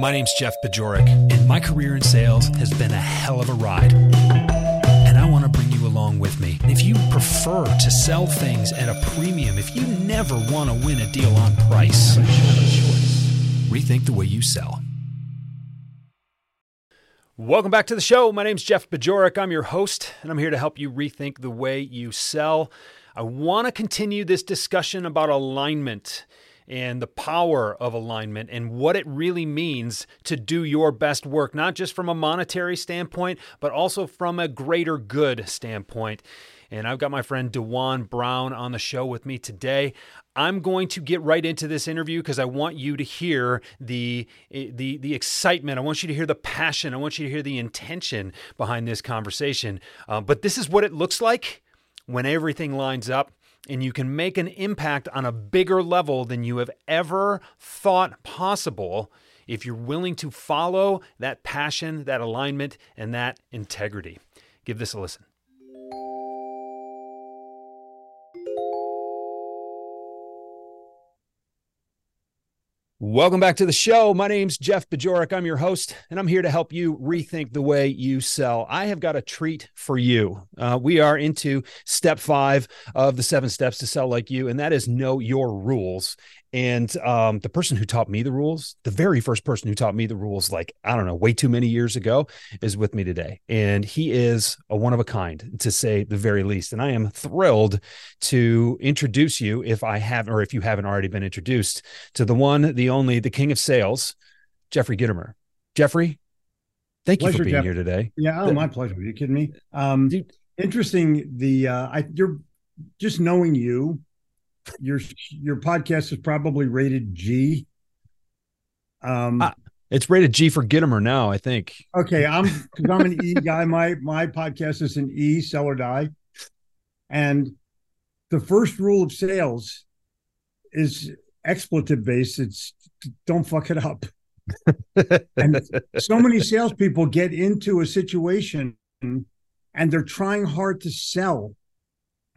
My name's Jeff Bajorek, and my career in sales has been a hell of a ride. And I want to bring you along with me. If you prefer to sell things at a premium, if you never want to win a deal on price, rethink the way you sell. Welcome back to the show. My name's Jeff Bajorek. I'm your host, and I'm here to help you rethink the way you sell. I want to continue this discussion about alignment and the power of alignment and what it really means to do your best work, not just from a monetary standpoint, but also from a greater good standpoint. And I've got my friend Dewan Brown on the show with me today. I'm going to get right into this interview because I want you to hear the, the, the excitement. I want you to hear the passion. I want you to hear the intention behind this conversation. Uh, but this is what it looks like when everything lines up and you can make an impact on a bigger level than you have ever thought possible if you're willing to follow that passion, that alignment, and that integrity. Give this a listen. Welcome back to the show. My name's Jeff Bajorek. I'm your host, and I'm here to help you rethink the way you sell. I have got a treat for you. Uh, we are into step five of the seven steps to sell like you, and that is know your rules. And um, the person who taught me the rules, the very first person who taught me the rules, like, I don't know, way too many years ago, is with me today. And he is a one of a kind, to say the very least. And I am thrilled to introduce you, if I haven't, or if you haven't already been introduced, to the one, the only, the king of sales, Jeffrey Gitomer. Jeffrey, thank pleasure, you for being Jeff. here today. Yeah, oh, the, my pleasure. Are you kidding me? Um, dude, interesting. The uh, I, you're just knowing you your your podcast is probably rated G. Um, uh, it's rated G for Gitomer now, I think. Okay, I'm because I'm an E guy. My my podcast is an E, sell or die, and the first rule of sales is expletive based. It's don't fuck it up. and so many salespeople get into a situation and they're trying hard to sell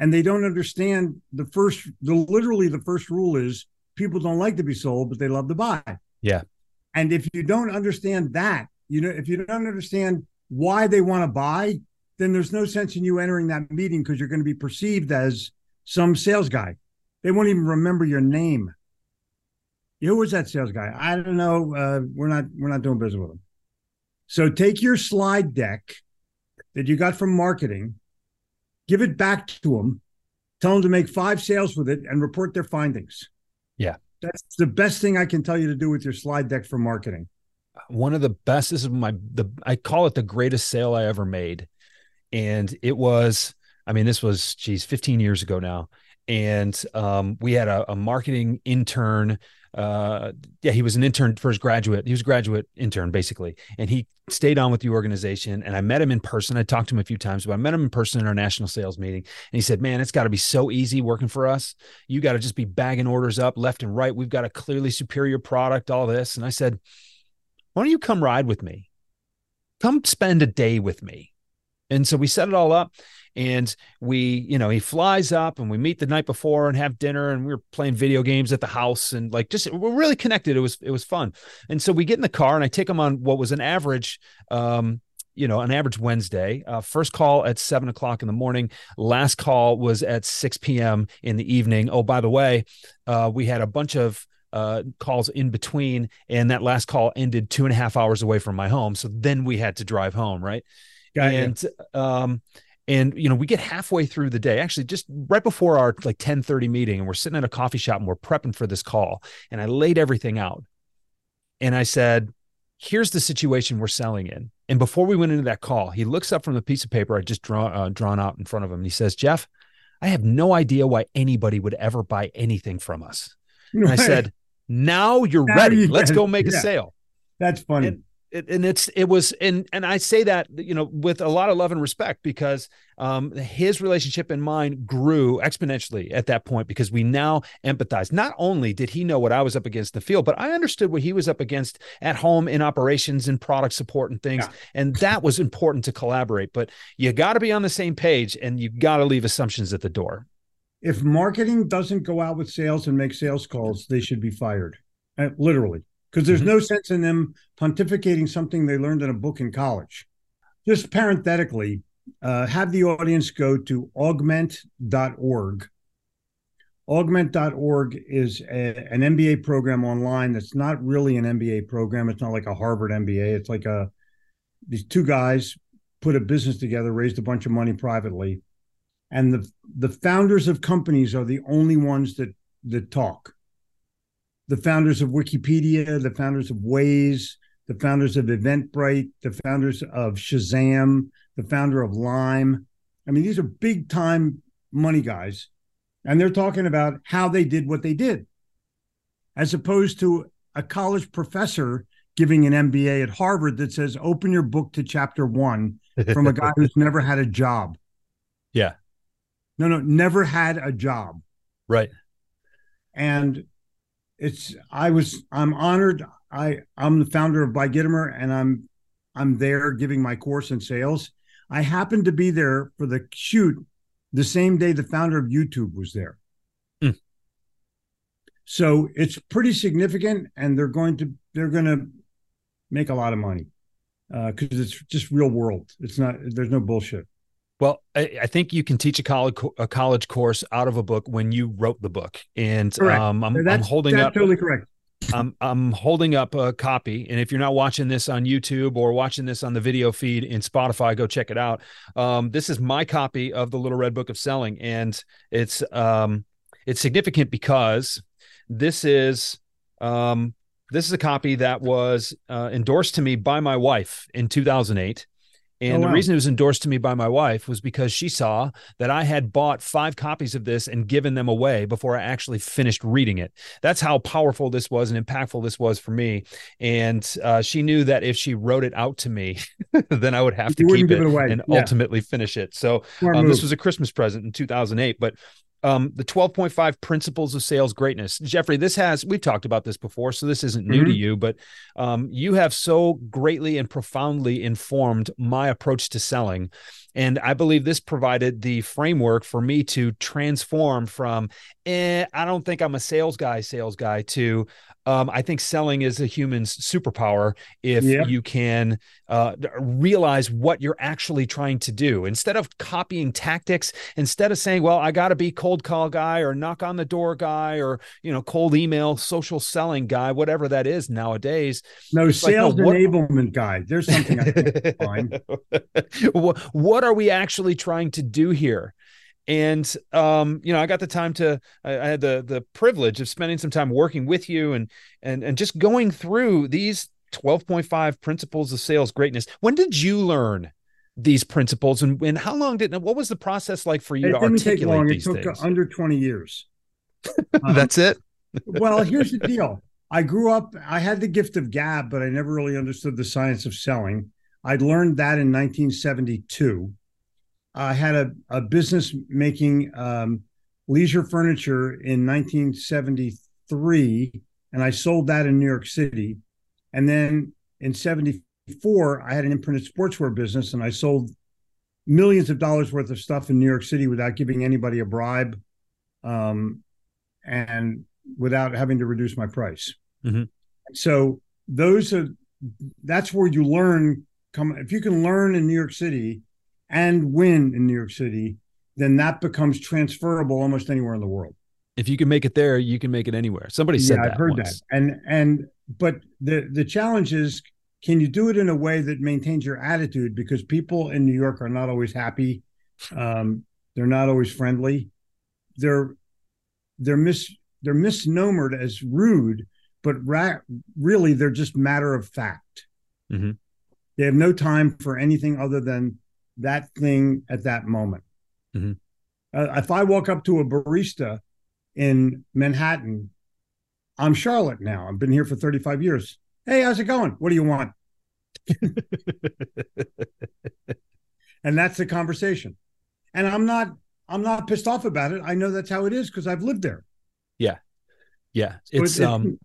and they don't understand the first the literally the first rule is people don't like to be sold but they love to buy. Yeah. And if you don't understand that you know if you don't understand why they want to buy then there's no sense in you entering that meeting because you're going to be perceived as some sales guy. They won't even remember your name. Who was that sales guy? I don't know. Uh, we're not we're not doing business with them so take your slide deck that you got from marketing give it back to them, tell them to make five sales with it, and report their findings. Yeah. That's the best thing I can tell you to do with your slide deck for marketing. One of the best, this is my the I call it the greatest sale I ever made. And it was, I mean, this was geez, 15 years ago now. And um, we had a, a marketing intern uh, yeah, he was an intern for his graduate. He was a graduate intern basically, and he stayed on with the organization. And I met him in person. I talked to him a few times, but I met him in person in our national sales meeting. And he said, "Man, it's got to be so easy working for us. You got to just be bagging orders up left and right. We've got a clearly superior product. All this." And I said, "Why don't you come ride with me? Come spend a day with me." And so we set it all up and we you know he flies up and we meet the night before and have dinner and we are playing video games at the house and like just we're really connected it was it was fun and so we get in the car and i take him on what was an average um you know, an average Wednesday. Uh, first call at seven o'clock in the morning. Last call was at 6 p.m. in the evening. Oh, by the way, uh, we had a bunch of uh, calls in between, and that last call ended two and a half hours away from my home. So then we had to drive home, right? Got you. and um and you know we get halfway through the day actually just right before our like 10 30 meeting and we're sitting at a coffee shop and we're prepping for this call and i laid everything out. And i said here's the situation we're selling in. And before we went into that call he looks up from the piece of paper i just draw, uh, drawn out in front of him and he says jeff i have no idea why anybody would ever buy anything from us. And i said now you're Now ready. you let's go make a sale. That's funny. And- it, and it's it was and and I say that you know with a lot of love and respect because um, his relationship and mine grew exponentially at that point because we now empathize. Not only did he know what I was up against in the field, but I understood what he was up against at home in operations and product support and things, Yeah. and that was important to collaborate. But you got to be on the same page, and you got to leave assumptions at the door. if marketing doesn't go out with sales and make sales calls, they should be fired. Uh, literally. Because there's Mhm. no sense in them pontificating something they learned in a book in college. Just parenthetically, uh, have the audience go to augment.org. Augment.org is a, an MBA program online that's not really an MBA program. It's not like a Harvard MBA. It's like a these two guys put a business together, raised a bunch of money privately, and the the founders of companies are the only ones that that talk. The founders of Wikipedia, the founders of Waze, the founders of Eventbrite, the founders of Shazam, the founder of Lime. I mean, these are big time money guys, and they're talking about how they did what they did, as opposed to a college professor giving an MBA at Harvard that says, "Open your book to chapter one." From a guy who's never had a job. Yeah. No, no, never had a job. right. And it's I was I'm honored. I I'm the founder of Buy Gitomer and I'm I'm there giving my course in sales. I happened to be there for the shoot the same day the founder of YouTube was there. Hmm. So it's pretty significant and they're going to they're going to make a lot of money. because it's just real world. It's not. There's no bullshit. Well, I, I think you can teach a college a college course out of a book when you wrote the book, and um, I'm, I'm holding that's up. totally correct. I'm I'm holding up a copy, and if you're not watching this on YouTube or watching this on the video feed in Spotify, go check it out. Um, this is my copy of the Little Red Book of Selling, and it's um, it's significant because this is um, this is a copy that was uh, endorsed to me by my wife in 2008. And Oh, the wow. reason it was endorsed to me by my wife was because she saw that I had bought five copies of this and given them away before I actually finished reading it. That's how powerful this was and impactful this was for me. And uh, she knew that if she wrote it out to me, then I would have to You wouldn't keep it, it away. and Yeah. ultimately finish it. So um, this was a Christmas present in 2008, but um, the 12.5 principles of sales greatness. Jeffrey, this has, we've talked about this before, so this isn't new to Mhm. you, but um, you have so greatly and profoundly informed my approach to selling. And I believe this provided the framework for me to transform from, eh, I don't think I'm a sales guy, sales guy, to, um, I think selling is a human's superpower if Yep. you can uh, realize what you're actually trying to do. Instead of copying tactics, instead of saying, well, I got to be cold call guy or knock on the door guy or, you know, cold email, social selling guy, whatever that is nowadays. no it's like, no, sales what- enablement guy. There's something I think fine. what, what are we actually trying to do here? And um, you know, I got the time to I, I had the the privilege of spending some time working with you and and and just going through these 12.5 principles of sales greatness. When did you learn these principles and, and how long did what was the process like for you It to didn't take articulate long. It took things? under 20 years. Um, That's it. well, here's the deal. I grew up, I had the gift of gab, but I never really understood the science of selling. I learned that in 1972. I had a, a business making um, leisure furniture in 1973, and I sold that in New York City. And then in 74, I had an imprinted sportswear business, and I sold millions of dollars worth of stuff in New York City without giving anybody a bribe. Um, and without having to reduce my price. Mhm. So those are that's where you learn come if you can learn in New York City and win in New York City, then that becomes transferable almost anywhere in the world. If you can make it there, you can make it anywhere. Somebody said yeah, that. I've heard once. that. And and but the the challenge is can you do it in a way that maintains your attitude? Because people in New York are not always happy. Um, they're not always friendly. They're they're mis they're misnomered as rude, but ra- really they're just matter of fact. Mhm. They have no time for anything other than that thing at that moment. Mhm. Uh, if I walk up to a barista in Manhattan, I'm Charlotte now. I've been here for 35 years. Hey, how's it going? What do you want? and that's the conversation. And I'm not I'm not pissed off about it. I know that's how it is because I've lived there. Yeah, So it's it- it- um,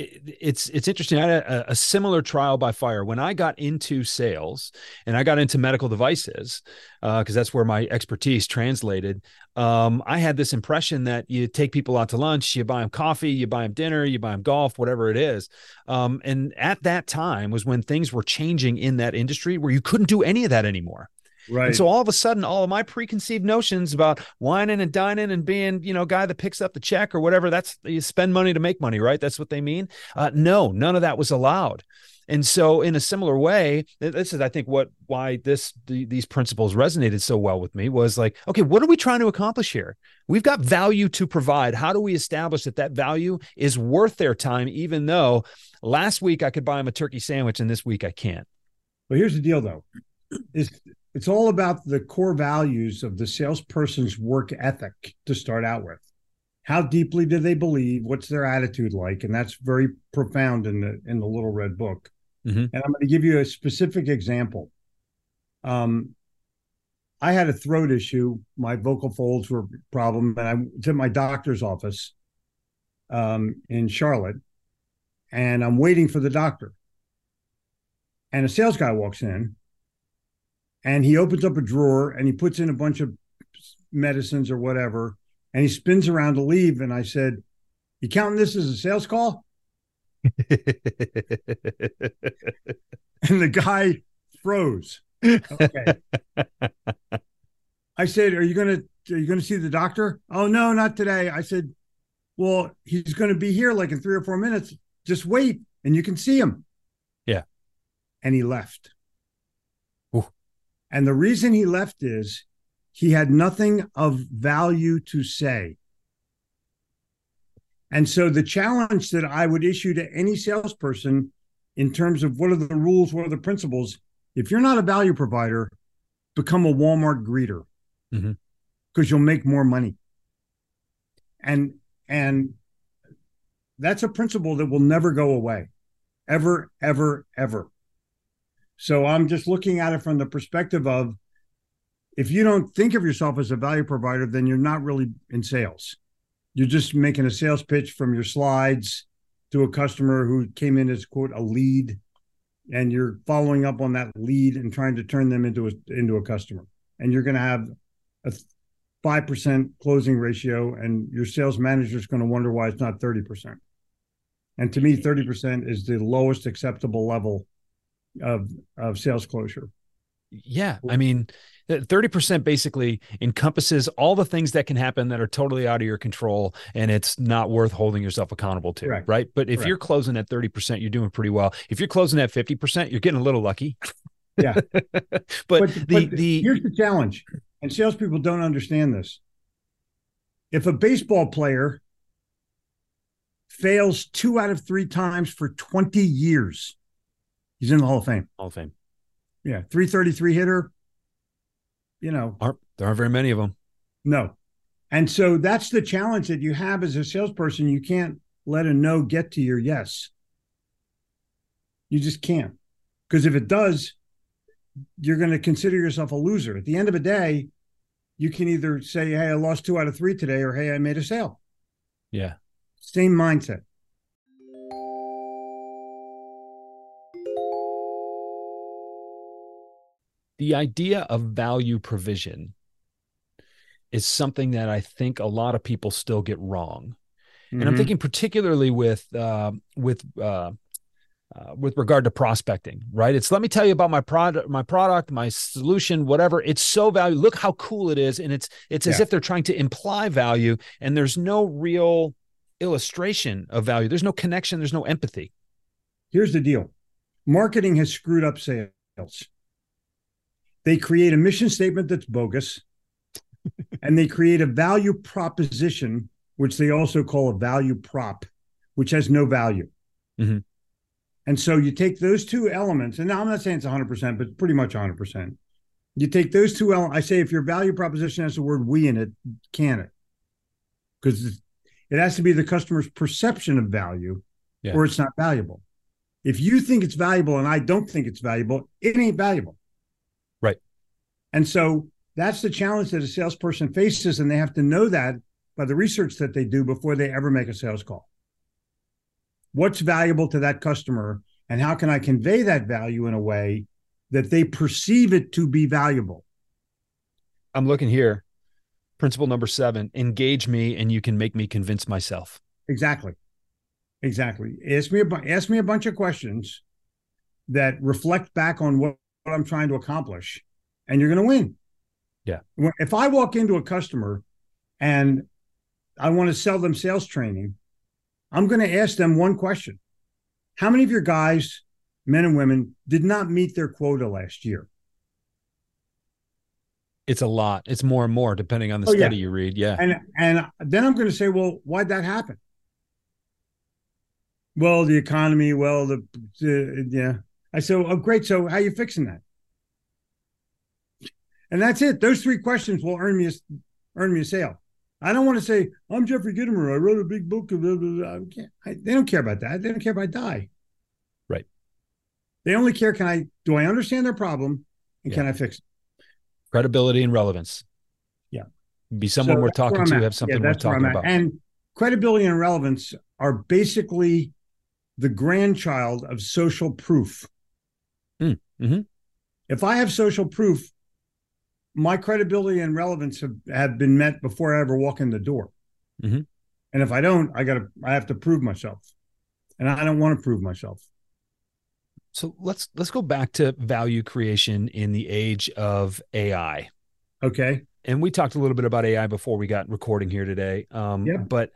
it, it's it's interesting. I had a, a similar trial by fire when I got into sales and I got into medical devices because that's where my expertise translated. Um, I had this impression that you take people out to lunch, you buy them coffee, you buy them dinner, you buy them golf, whatever it is. Um, and at that time was when things were changing in that industry where you couldn't do any of that anymore. Right. And so all of a sudden, all of my preconceived notions about whining and dining and being, you know, guy that picks up the check or whatever, that's you spend money to make money, right? That's what they mean. Uh, no, none of that was allowed. And so, in a similar way, this is, I think, what why this the, these principles resonated so well with me was like, okay, what are we trying to accomplish here? We've got value to provide. How do we establish that that value is worth their time, even though last week I could buy them a turkey sandwich and this week I can't? But here's the deal, though. It's it's all about the core values of the salesperson's work ethic to start out with. How deeply do they believe? What's their attitude like? And that's very profound in the in the little red book. Mhm. And I'm going to give you a specific example. Um, I had a throat issue. My vocal folds were a problem, and I was at my doctor's office um, in Charlotte, and I'm waiting for the doctor. And a sales guy walks in, and he opens up a drawer and he puts in a bunch of medicines or whatever, and he spins around to leave. And I said, "You counting this as a sales call?" And the guy froze. Okay. I said, "Are you gonna are you gonna see the doctor?" Oh no, not today. I said, "Well, he's gonna be here like in three or four minutes. Just wait, and you can see him." Yeah. And he left. And the reason he left is he had nothing of value to say. And so the challenge that I would issue to any salesperson in terms of what are the rules, what are the principles, if you're not a value provider, become a Walmart greeter because Mhm. you'll make more money. And and that's a principle that will never go away. Ever, ever, ever. So I'm just looking at it from the perspective of if you don't think of yourself as a value provider, then you're not really in sales. You're just making a sales pitch from your slides to a customer who came in as quote a lead and you're following up on that lead and trying to turn them into a into a customer and you're going to have a 5% closing ratio and your sales manager is going to wonder why it's not 30% and to me 30% is the lowest acceptable level of of sales closure Yeah, I mean, thirty percent basically encompasses all the things that can happen that are totally out of your control, and it's not worth holding yourself accountable to, Correct. right? But if Correct. you're closing at thirty percent, you're doing pretty well. If you're closing at fifty percent, you're getting a little lucky. Yeah. but, but, the but the here's the challenge, and salespeople don't understand this. If a baseball player fails two out of three times for 20 years, he's in the Hall of Fame. Hall of Fame Yeah, 333 hitter. You know, aren't there aren't very many of them. no. And so that's the challenge that you have as a salesperson. You can't let a no get to your yes. You just can't. Because if it does, you're going to consider yourself a loser. At the end of the day, you can either say, Hey, I lost two out of three today, or Hey, I made a sale. Yeah. Same mindset. The idea of value provision is something that I think a lot of people still get wrong. And I'm Mhm. thinking particularly with uh, with uh, uh, with regard to prospecting, right? It's let me tell you about my product, my product, my solution, whatever. It's so valuable. Look how cool it is, and it's it's as if they're trying to imply value, and there's no real illustration of value. There's no connection. There's no empathy. Here's the deal marketing has screwed up sales. They create a mission statement that's bogus, and they create a value proposition, which they also call a value prop, which has no value. Mm-hmm. And so you take those two elements, and now I'm not saying it's 100%, but pretty much 100%. You take those two elements. I say if your value proposition has the word we in it, can it? Because it has to be the customer's perception of value Yeah. or it's not valuable. If you think it's valuable and I don't think it's valuable, it ain't valuable. And so that's the challenge that a salesperson faces. And they have to know that by the research that they do before they ever make a sales call. What's valuable to that customer? And how can I convey that value in a way that they perceive it to be valuable? I'm looking here. Principle number seven engage me and you can make me convince myself. Exactly. Exactly. Ask me a bu- ask me a bunch of questions that reflect back on what, what I'm trying to accomplish, and you're going to win. Yeah. If I walk into a customer and I want to sell them sales training, I'm going to ask them one question: How many of your guys, men and women, did not meet their quota last year? It's a lot. It's more and more depending on the Oh, yeah. study you read. Yeah. And and then I'm going to say, well, why'd that happen? Well, the economy. Well, the, the yeah. I said, oh, great. So how you fixing that? And that's it. Those three questions will earn me a, earn me a sale. I don't want to say I'm Jeffrey Gitomer. I wrote a big book. Of blah, blah, blah. I they don't care about that. They don't care if I die. Right. They only care. Can I? Do I understand their problem? And can I fix it? Credibility and relevance. Yeah. Be someone So we're talking to, at. have something Yeah, we're talking about. And credibility and relevance are basically the grandchild of social proof. Mm, mhm. If I have social proof, my credibility and relevance have, have been met before I ever walk in the door. Mhm. And if I don't, I gotta I have to prove myself. And I don't want to prove myself. So let's let's go back to value creation in the age of AI. Okay. And we talked a little bit about AI before we got recording here today. Um, Yeah. But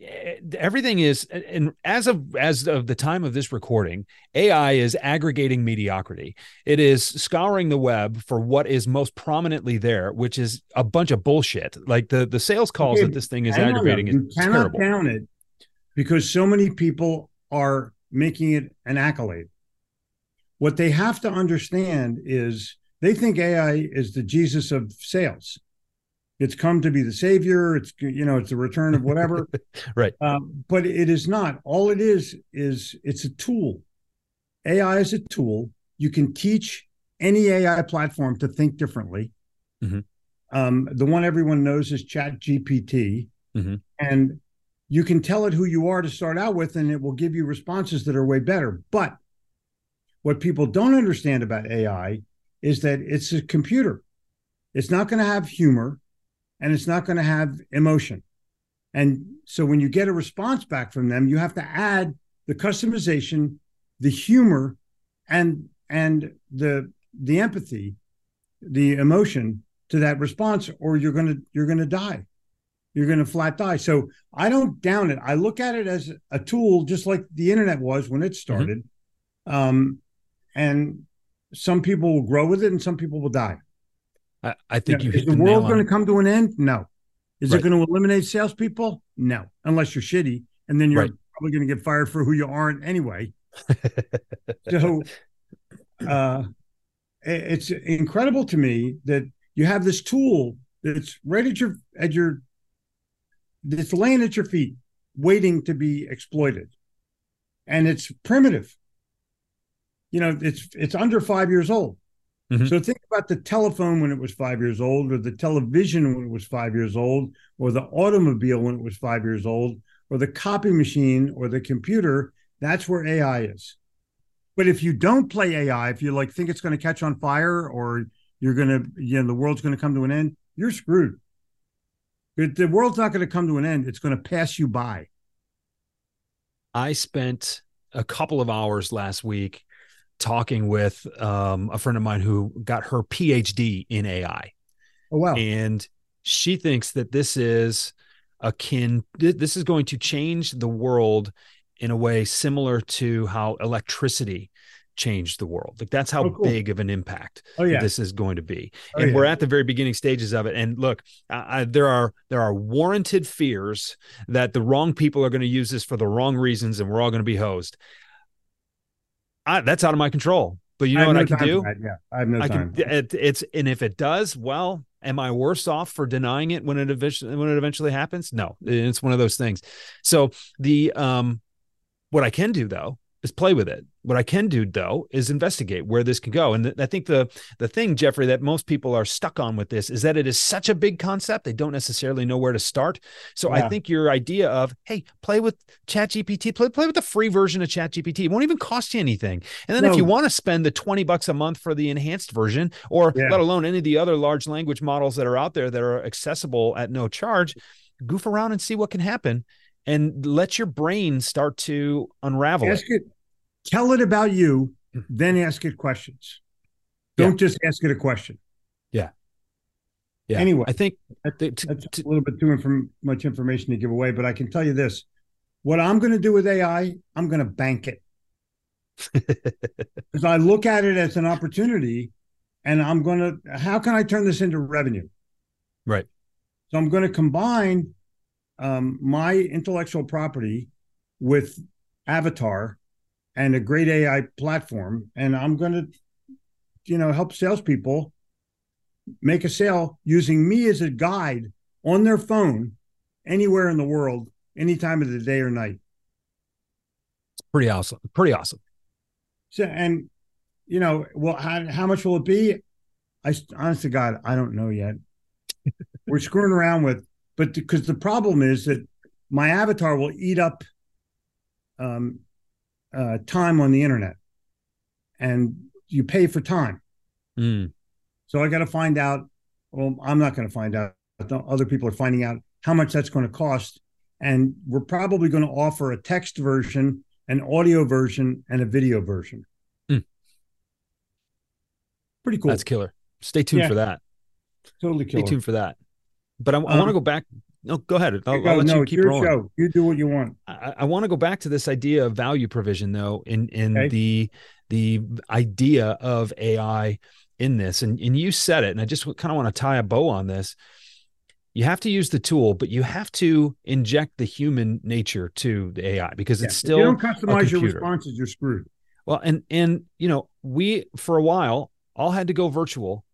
Eh, everything is, and as of as of the time of this recording, AI is aggregating mediocrity. It is scouring the web for what is most prominently there, which is a bunch of bullshit. Like the the sales calls Okay, that this thing is aggravating though. is you cannot terrible. down it because so many people are making it an accolade. What they have to understand is they think AI is the Jesus of sales. It's come to be the savior. It's you know it's the return of whatever. Right. Um, but it is not. All it is is it's a tool. AI is a tool. You can teach any AI platform to think differently. Mhm. Um, the one everyone knows is Chat GPT, Mhm. and you can tell it who you are to start out with, and it will give you responses that are way better. But what people don't understand about AI is that it's a computer. It's not going to have humor, and it's not going to have emotion. And so when you get a response back from them, you have to add the customization, the humor, and and the the empathy, the emotion to that response, or you're gonna you're gonna die. You're gonna flat die. So I don't down it. I look at it as a tool, just like the internet was when it started. Um, and some people will grow with it, and some people will die. I, I think Now, you is the the world going to come to an end? No. Is Right. it going to eliminate salespeople? No, unless you're shitty, and then you're Right. probably going to get fired for who you aren't anyway. so, uh, it's incredible to me that you have this tool that's right at your at your that's laying at your feet, waiting to be exploited, and it's primitive. You know, it's it's under five years old. Mhm. So think about the telephone when it was five years old, or the television when it was five years old, or the automobile when it was five years old, or the copy machine or the computer. That's where AI is. But if you don't play AI, if you like think it's going to catch on fire or you're going to, you know, the world's going to come to an end, you're screwed. But the world's not going to come to an end. It's going to pass you by. I spent a couple of hours last week talking with um, a friend of mine who got her PhD in AI. Oh wow. And she thinks that this is akin, th- this is going to change the world in a way similar to how electricity changed the world. Like that's how Oh, cool. big of an impact Oh yeah. this is going to be. Oh, and yeah. we're at the very beginning stages of it. And look, I, I, there are there are warranted fears that the wrong people are going to use this for the wrong reasons, and we're all going to be hosed. I, that's out of my control. But you know what no I can do? Yeah, I have no I time. can. It, it's and if it does, well, am I worse off for denying it when it eventually when it eventually happens? No, it's one of those things. So the um, what I can do though is play with it. What I can do though is investigate where this can go. And th- I think the the thing, Jeffrey, that most people are stuck on with this is that it is such a big concept they don't necessarily know where to start. So I think your idea of hey, play with ChatGPT, play play with the free version of ChatGPT. It won't even cost you anything. And then if you want to spend the 20 bucks a month for the enhanced version, or Yeah. let alone any of the other large language models that are out there that are accessible at no charge, goof around and see what can happen and let your brain start to unravel. ask it. it, tell it about you, then ask it questions. Don't just ask it a question. Yeah. Yeah. Anyway, I think that- that That's a little bit too inform- much information to give away, but I can tell you this: what I'm going to do with AI, I'm going to bank it because I look at it as an opportunity, and I'm going to. How can I turn this into revenue? Right. So I'm going to combine um, my intellectual property with Avatar and a great AI platform, and I'm going to, you know, help salespeople make a sale using me as a guide on their phone anywhere in the world, any time of the day or night. It's pretty awesome. Pretty awesome. So, and you know, well, how, how much will it be? I honest to God, I don't know yet. We're screwing around with, but because the problem is that my avatar will eat up um, uh, time on the internet, and you pay for time. Mm, So I got to find out. Well, I'm not going to find out. Other people are finding out how much that's going to cost, and we're probably going to offer a text version, an audio version, and a video version. Hmm. Pretty cool. That's killer. Stay tuned Yeah. for that. totally killer. Stay tuned for that. But I, I Um, want to go back. No, go ahead. I'll, Go, I'll let no, you keep your rolling. show. You do what you want. I, I want to go back to this idea of value provision though in in Okay. the the idea of AI in this and and you said it and I just kind of want to tie a bow on this you have to use the tool but you have to inject the human nature to the AI because Yeah. it's If still you don't customize your responses, you're screwed. well, and and you know, we for a while all had to go virtual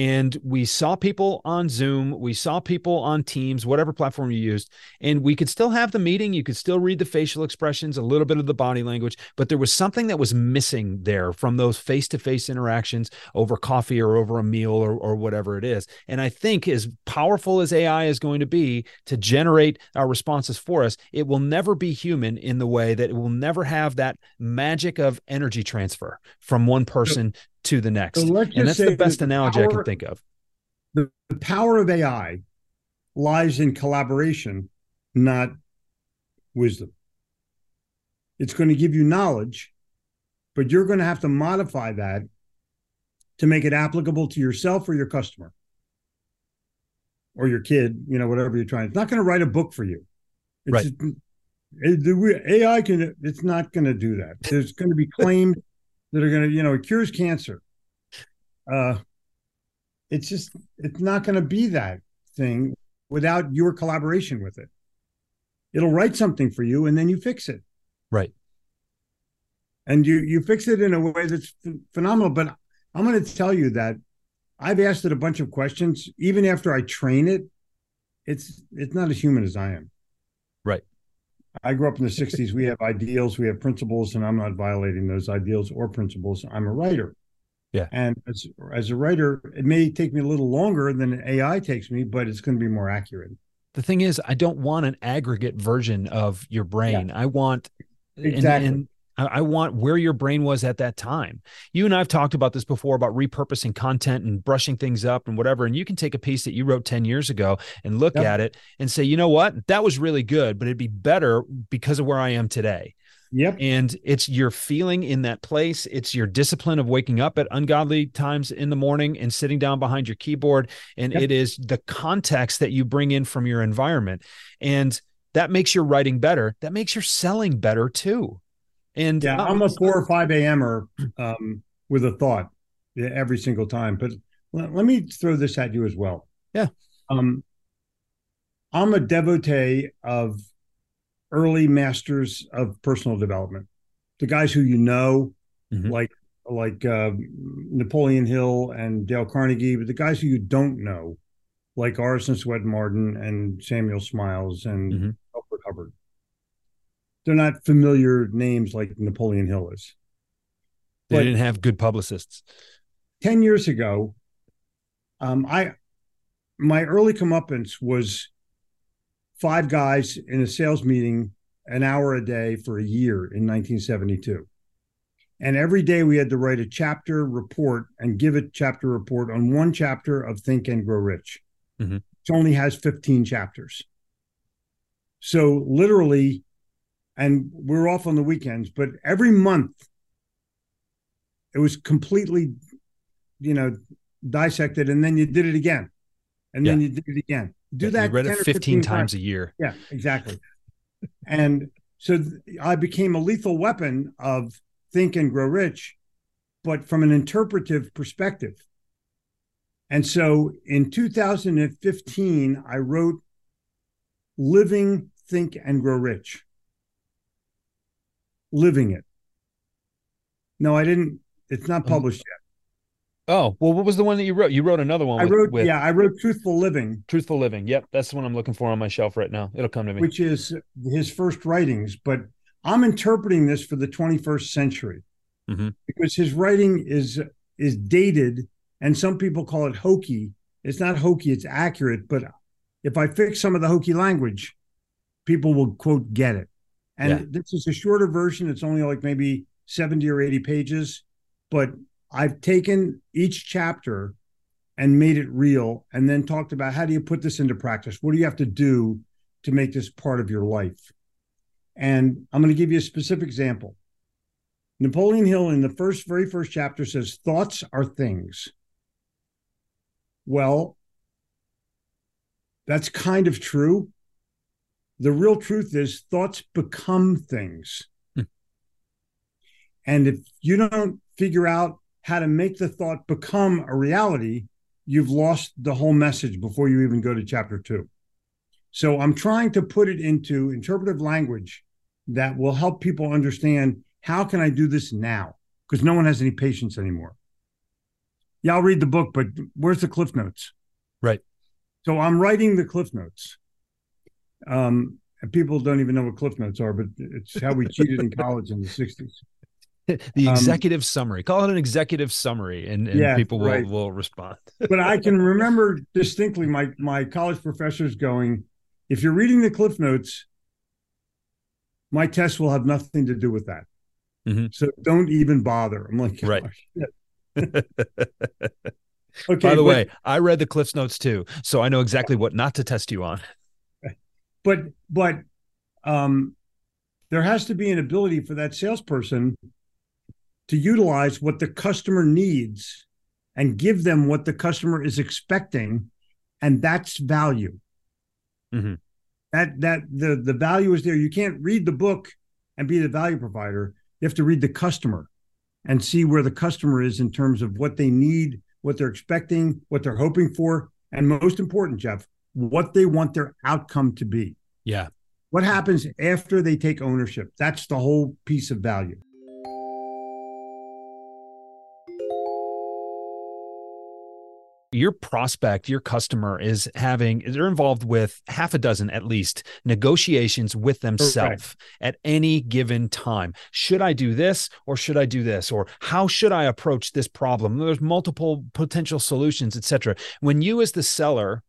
and we saw people on Zoom, we saw people on Teams, whatever platform you used, and we could still have the meeting, you could still read the facial expressions, a little bit of the body language, but there was something that was missing there from those face-to-face interactions over coffee or over a meal or or whatever it is. And I think as powerful as AI is going to be to generate our responses for us, it will never be human in the way that it will never have that magic of energy transfer from one person to the next. So and that's the best the analogy I can think of. The, the power of AI lies in collaboration, not wisdom. It's going to give you knowledge, but you're going to have to modify that to make it applicable to yourself or your customer or your kid, you know, whatever you're trying. It's not going to write a book for you. It's, Right. the AI can, it's not going to do that. There's going to be claims that are going to, you know, it cures cancer. Uh, it's just, it's not going to be that thing without your collaboration with it. It'll write something for you and then you fix it Right. and you you fix it in a way that's ph- phenomenal but i'm going to tell you that i've asked it a bunch of questions even after i train it it's it's not as human as i am Right. I grew up in the 60s we have ideals we have principles and i'm not violating those ideals or principles i'm a writer Yeah. and as as a writer it may take me a little longer than ai takes me but it's going to be more accurate The thing is, I don't want an aggregate version of your brain. I want Exactly. and I I want where your brain was at that time. You and I've talked about this before about repurposing content and brushing things up and whatever. And you can take a piece that you wrote 10 years ago and look Yep. at it and say, you know what? That was really good, but it'd be better because of where I am today. yep And it's your feeling in that place. It's your discipline of waking up at ungodly times in the morning and sitting down behind your keyboard. And Yep. it is the context that you bring in from your environment. And that makes your writing better. That makes your selling better too. And yeah, I'm a four or five a.m.er um, with a thought every single time. But let, let me throw this at you as well. Yeah. Um, I'm a devotee of early masters of personal development, the guys who you know, mm-hmm. like like uh, Napoleon Hill and Dale Carnegie, but the guys who you don't know, like Orison Swett Marden and Samuel Smiles and mm-hmm. Elbert Hubbard. They're not familiar names like Napoleon Hill is. They but didn't have good publicists. 10 years ago, um, I my early comeuppance was five guys in a sales meeting an hour a day for a year in 1972. And every day we had to write a chapter report and give a chapter report on one chapter of Think and Grow Rich. Mm-hmm. It only has 15 chapters. So literally, and we're off on the weekends, but every month it was completely, you know, dissected, and then you did it again, and yeah. then you did it again. Do yeah, that. You read it 15, 15 times, times a year. Yeah, exactly. and so I became a lethal weapon of think and grow rich, but from an interpretive perspective. And so in 2015, I wrote Living, Think, and Grow Rich. Living it. No, I didn't, it's not uh-huh. published yet. Oh, well, what was the one that you wrote? You wrote another one. I wrote, with, yeah, I wrote Truthful Living. Truthful Living. Yep. That's the one I'm looking for on my shelf right now. It'll come to me. Which is his first writings. But I'm interpreting this for the 21st century mm-hmm. because his writing is is dated, and some people call it hokey. It's not hokey; it's accurate. But if I fix some of the hokey language, people will quote get it. And yeah. this is a shorter version. It's only like maybe 70 or 80 pages, but I've taken each chapter and made it real and then talked about how do you put this into practice? What do you have to do to make this part of your life? And I'm going to give you a specific example. Napoleon Hill in the first, very first chapter says, Thoughts are things. Well, that's kind of true. The real truth is, thoughts become things. Hmm. And if you don't figure out how to make the thought become a reality, you've lost the whole message before you even go to chapter two. So I'm trying to put it into interpretive language that will help people understand how can I do this now? Because no one has any patience anymore. Yeah, I'll read the book, but where's the cliff notes? Right. So I'm writing the cliff notes. Um, and people don't even know what cliff notes are, but it's how we cheated in college in the 60s. the um, executive um, summary. Call it an executive summary, and, and yeah, people will, right. will respond. but I can remember distinctly my my college professors going, if you're reading the cliff notes, my test will have nothing to do with that. Mm-hmm. So don't even bother. I'm like, right. Oh, okay. By the but, way, I read the Cliffs Notes too, so I know exactly what not to test you on. But but um, there has to be an ability for that salesperson to utilize what the customer needs and give them what the customer is expecting, and that's value. Mm-hmm that that the the value is there. You can't read the book and be the value provider. You have to read the customer and see where the customer is in terms of what they need, what they're expecting, what they're hoping for, and most important, Jeff, what they want their outcome to be. Yeah. What happens after they take ownership? That's the whole piece of value. your prospect, your customer is having, they're involved with half a dozen at least negotiations with themselves at any given time. Should I do this or should I do this? Or how should I approach this problem? There's multiple potential solutions, etc. When you, as the seller,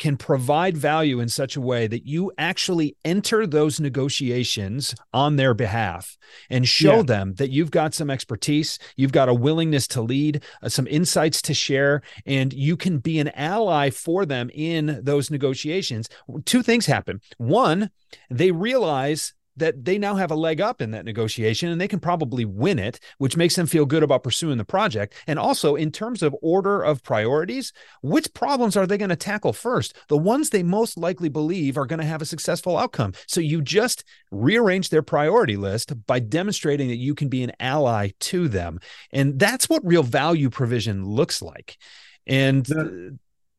can provide value in such a way that you actually enter those negotiations on their behalf and show yeah. them that you've got some expertise, you've got a willingness to lead, uh, some insights to share, and you can be an ally for them in those negotiations. Two things happen. One, they realize that they now have a leg up in that negotiation and they can probably win it, which makes them feel good about pursuing the project. And also, in terms of order of priorities, which problems are they going to tackle first? The ones they most likely believe are going to have a successful outcome. So you just rearrange their priority list by demonstrating that you can be an ally to them. And that's what real value provision looks like. And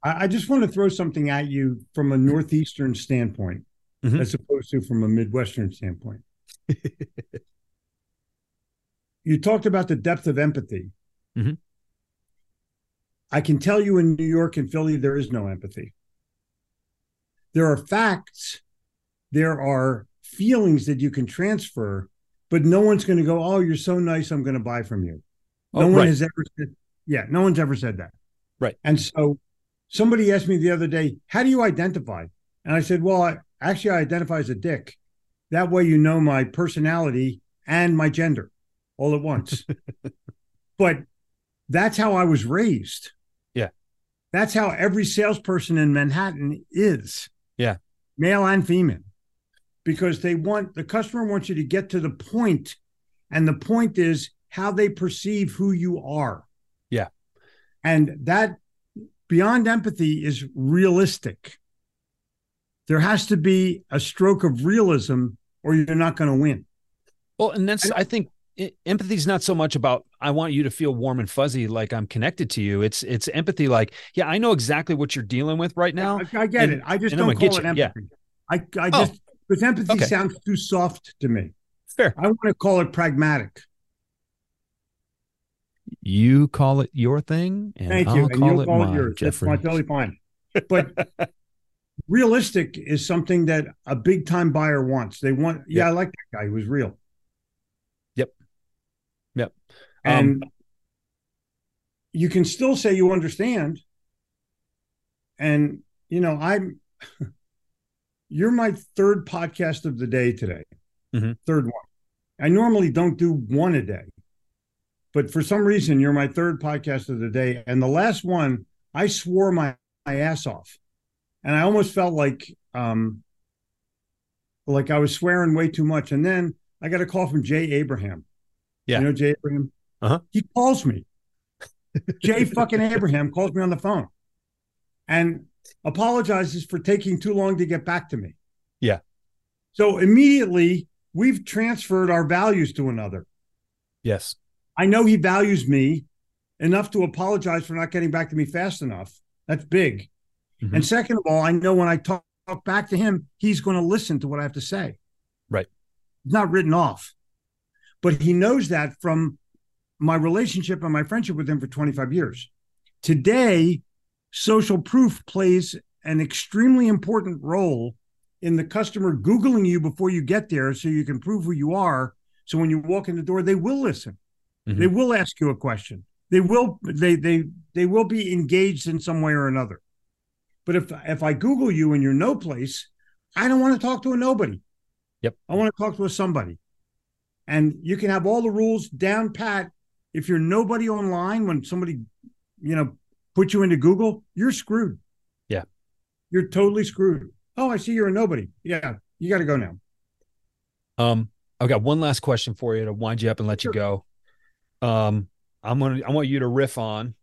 I just want to throw something at you from a Northeastern standpoint mm-hmm. as opposed to from a Midwestern standpoint. you talked about the depth of empathy. Mm-hmm. I can tell you in New York and Philly, there is no empathy. There are facts, there are feelings that you can transfer, but no one's going to go, Oh, you're so nice. I'm going to buy from you. No oh, one right. has ever said, Yeah, no one's ever said that. Right. And so somebody asked me the other day, How do you identify? And I said, Well, I, Actually, I identify as a dick. That way, you know my personality and my gender all at once. but that's how I was raised. Yeah. That's how every salesperson in Manhattan is. Yeah. Male and female. Because they want the customer wants you to get to the point, and the point is how they perceive who you are. Yeah. And that beyond empathy is realistic there has to be a stroke of realism or you're not going to win. Well, and that's, I think empathy is not so much about I want you to feel warm and fuzzy like I'm connected to you. It's it's empathy like, yeah, I know exactly what you're dealing with right now. I, I get and, it. I just don't call it empathy. Yeah. I I oh. just because empathy okay. sounds too soft to me. Fair. I want to call it pragmatic. You call it your thing, and Thank I'll you. call, and it, call mine, it yours. Jeffrey. That's totally fine. But realistic is something that a big time buyer wants. They want, yeah, yep. I like that guy. He was real. Yep. Yep. And um, you can still say you understand. And, you know, I'm, you're my third podcast of the day today. Mm-hmm. Third one. I normally don't do one a day, but for some reason, you're my third podcast of the day. And the last one, I swore my, my ass off and I almost felt like um like I was swearing way too much. And then I got a call from Jay Abraham. Yeah. You know Jay Abraham? Uh-huh. He calls me. Jay fucking Abraham calls me on the phone and apologizes for taking too long to get back to me. Yeah. So immediately we've transferred our values to another. Yes. I know he values me enough to apologize for not getting back to me fast enough. That's big. Mm-hmm. And second of all, I know when I talk, talk back to him, he's going to listen to what I have to say. Right. It's not written off. But he knows that from my relationship and my friendship with him for 25 years. Today, social proof plays an extremely important role in the customer Googling you before you get there so you can prove who you are. So when you walk in the door, they will listen. Mm-hmm. They will ask you a question. They will they they they will be engaged in some way or another. But if if I Google you and you're no place, I don't want to talk to a nobody. Yep. I want to talk to a somebody. And you can have all the rules down pat. If you're nobody online, when somebody, you know, put you into Google, you're screwed. Yeah. You're totally screwed. Oh, I see you're a nobody. Yeah. You got to go now. Um, I've got one last question for you to wind you up and let sure. you go. Um, I'm gonna I want you to riff on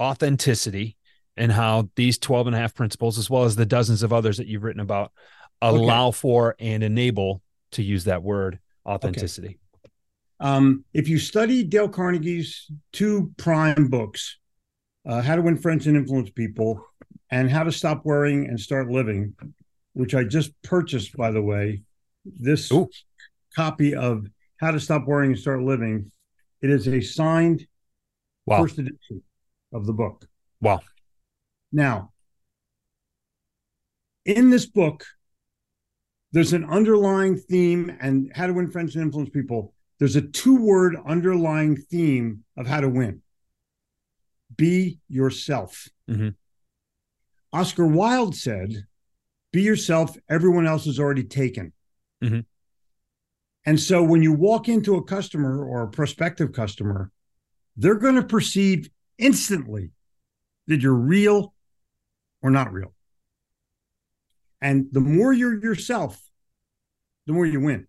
authenticity and how these 12 and a half principles, as well as the dozens of others that you've written about, allow okay. for and enable to use that word authenticity. Okay. Um, if you study Dale Carnegie's two prime books, uh, How to Win Friends and Influence People, and How to Stop Worrying and Start Living, which I just purchased, by the way, this Ooh. copy of How to Stop Worrying and Start Living, it is a signed wow. first edition of the book. Wow. Now, in this book, there's an underlying theme and how to win friends and influence people. There's a two word underlying theme of how to win be yourself. Mm-hmm. Oscar Wilde said, Be yourself, everyone else is already taken. Mm-hmm. And so when you walk into a customer or a prospective customer, they're going to perceive instantly that you're real or not real. And the more you're yourself, the more you win.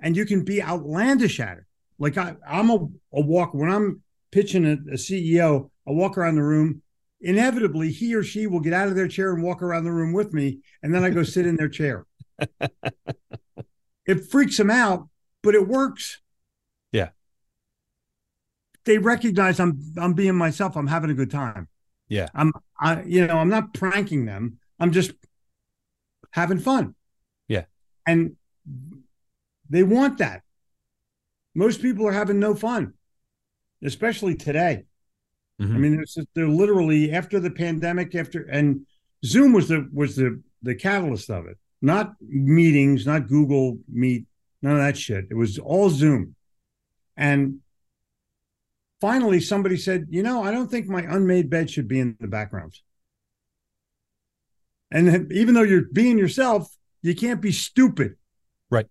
and you can be outlandish at it. Like I, I'm a, a walk when I'm pitching a, a CEO, I walk around the room. Inevitably, he or she will get out of their chair and walk around the room with me, and then I go sit in their chair. it freaks them out, but it works. Yeah. They recognize I'm I'm being myself. I'm having a good time. Yeah. I'm I you know, I'm not pranking them. I'm just having fun. Yeah. And they want that. Most people are having no fun, especially today. Mhm. I mean, they're literally after the pandemic, after and Zoom was the was the the catalyst of it. Not meetings, not Google Meet, none of that shit. It was all Zoom. And finally, somebody said, "You know, I don't think my unmade bed should be in the background." And even though you're being yourself, you can't be stupid. Right.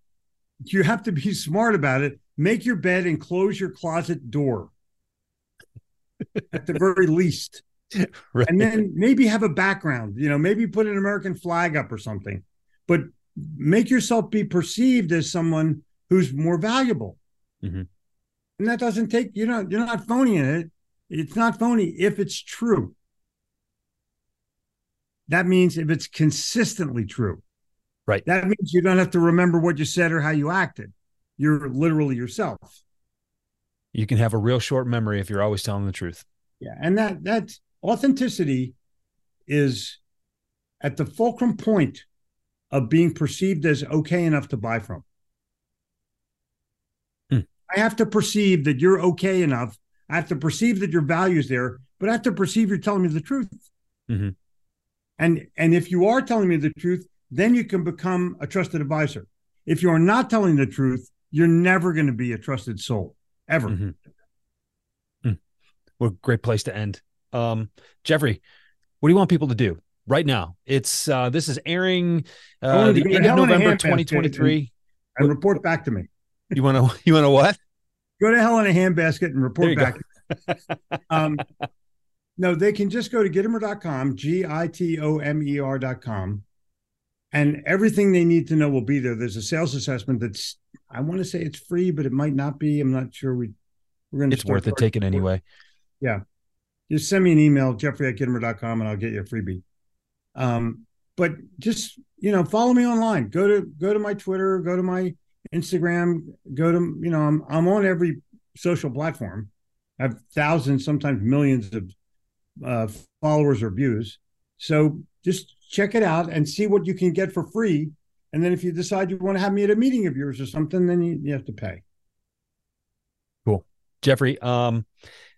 You have to be smart about it. Make your bed and close your closet door at the very least. right. And then maybe have a background, you know, maybe put an American flag up or something, but make yourself be perceived as someone who's more valuable. Mhm. And that doesn't take, you know, you're not phony in it. It's not phony if it's true. That means if it's consistently true. Right. That means you don't have to remember what you said or how you acted. You're literally yourself. you can have a real short memory if you're always telling the truth. Yeah, and that that authenticity is at the fulcrum point of being perceived as okay enough to buy from. I have to perceive that you're okay enough. I have to perceive that your value is there, but I have to perceive you're telling me the truth. Mhm. And and if you are telling me the truth, then you can become a trusted advisor. If you are not telling the truth, you're never going to be a trusted soul ever. Mhm. Mm. What a great place to end. Um, Jeffrey, what do you want people to do right now? It's uh, this is airing uh, the end of in November, twenty twenty three. And report back to me. You want to you want to what? go to hell in a handbasket and report back. um, no, they can just go to gitomer.com, G I T O M E R.com, and everything they need to know will be there. There's a sales assessment that's, I want to say it's free, but it might not be. I'm not sure. We, we're going to It's worth it. Take it anyway. Yeah. Just send me an email, jeffrey at gitomer.com, and I'll get you a freebie. Um, but just, you know, follow me online. Go to, go to my Twitter, go to my Instagram, go to, you know, I'm, I'm on every social platform. I have thousands, sometimes millions of uh, followers or views. So just check it out and see what you can get for free. And then if you decide you want to have me at a meeting of yours or something, then you, you have to pay. Cool. Jeffrey, um,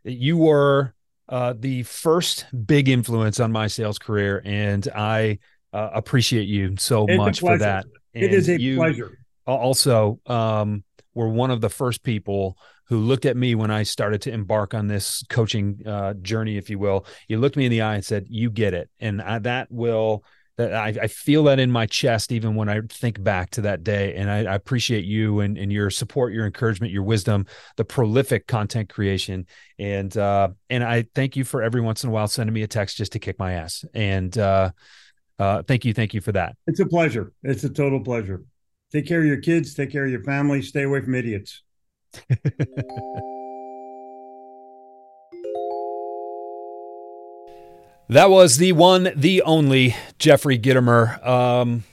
you were uh, the first big influence on my sales career, and I uh, appreciate you so It's much for that. it is a you pleasure. Also, um, were one of the first people who looked at me when I started to embark on this coaching uh, journey, if you will. You looked me in the eye and said, "You get it," and I, that will. That I, I feel that in my chest, even when I think back to that day. And I, I appreciate you and, and your support, your encouragement, your wisdom, the prolific content creation, and uh, and I thank you for every once in a while sending me a text just to kick my ass. And uh, uh, thank you, thank you for that. It's a pleasure. It's a total pleasure. Take care of your kids, take care of your family, stay away from idiots. That was the one, the only Jeffrey Gitomer. Um,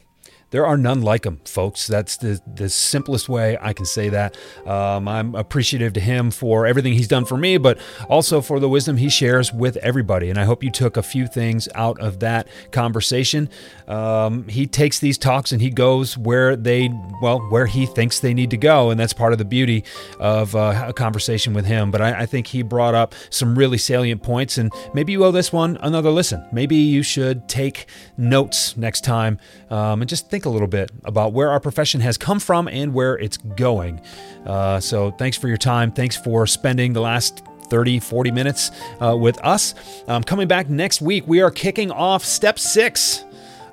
there are none like him, folks. That's the, the simplest way I can say that. Um, I'm appreciative to him for everything he's done for me, but also for the wisdom he shares with everybody. And I hope you took a few things out of that conversation. Um, he takes these talks and he goes where they, well, where he thinks they need to go. And that's part of the beauty of uh, a conversation with him. But I, I think he brought up some really salient points. And maybe you owe this one another listen. Maybe you should take notes next time um, and just think a little bit about where our profession has come from and where it's going. Uh, so thanks for your time. Thanks for spending the last 30, 40 minutes uh, with us. Um, coming back next week, we are kicking off step six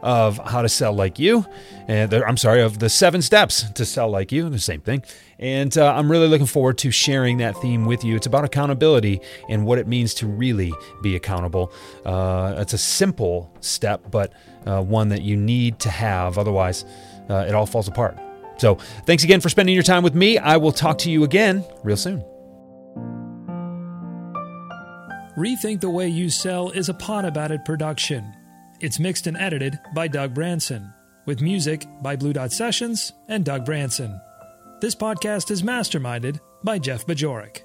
of how to sell like you. And the, I'm sorry, of the seven steps to sell like you, the same thing. And uh, I'm really looking forward to sharing that theme with you. It's about accountability and what it means to really be accountable. Uh, it's a simple step, but uh, one that you need to have. Otherwise, uh, it all falls apart. So, thanks again for spending your time with me. I will talk to you again real soon. Rethink the Way You Sell is a Pod About It production. It's mixed and edited by Doug Branson, with music by Blue Dot Sessions and Doug Branson. This podcast is masterminded by Jeff Bajorek.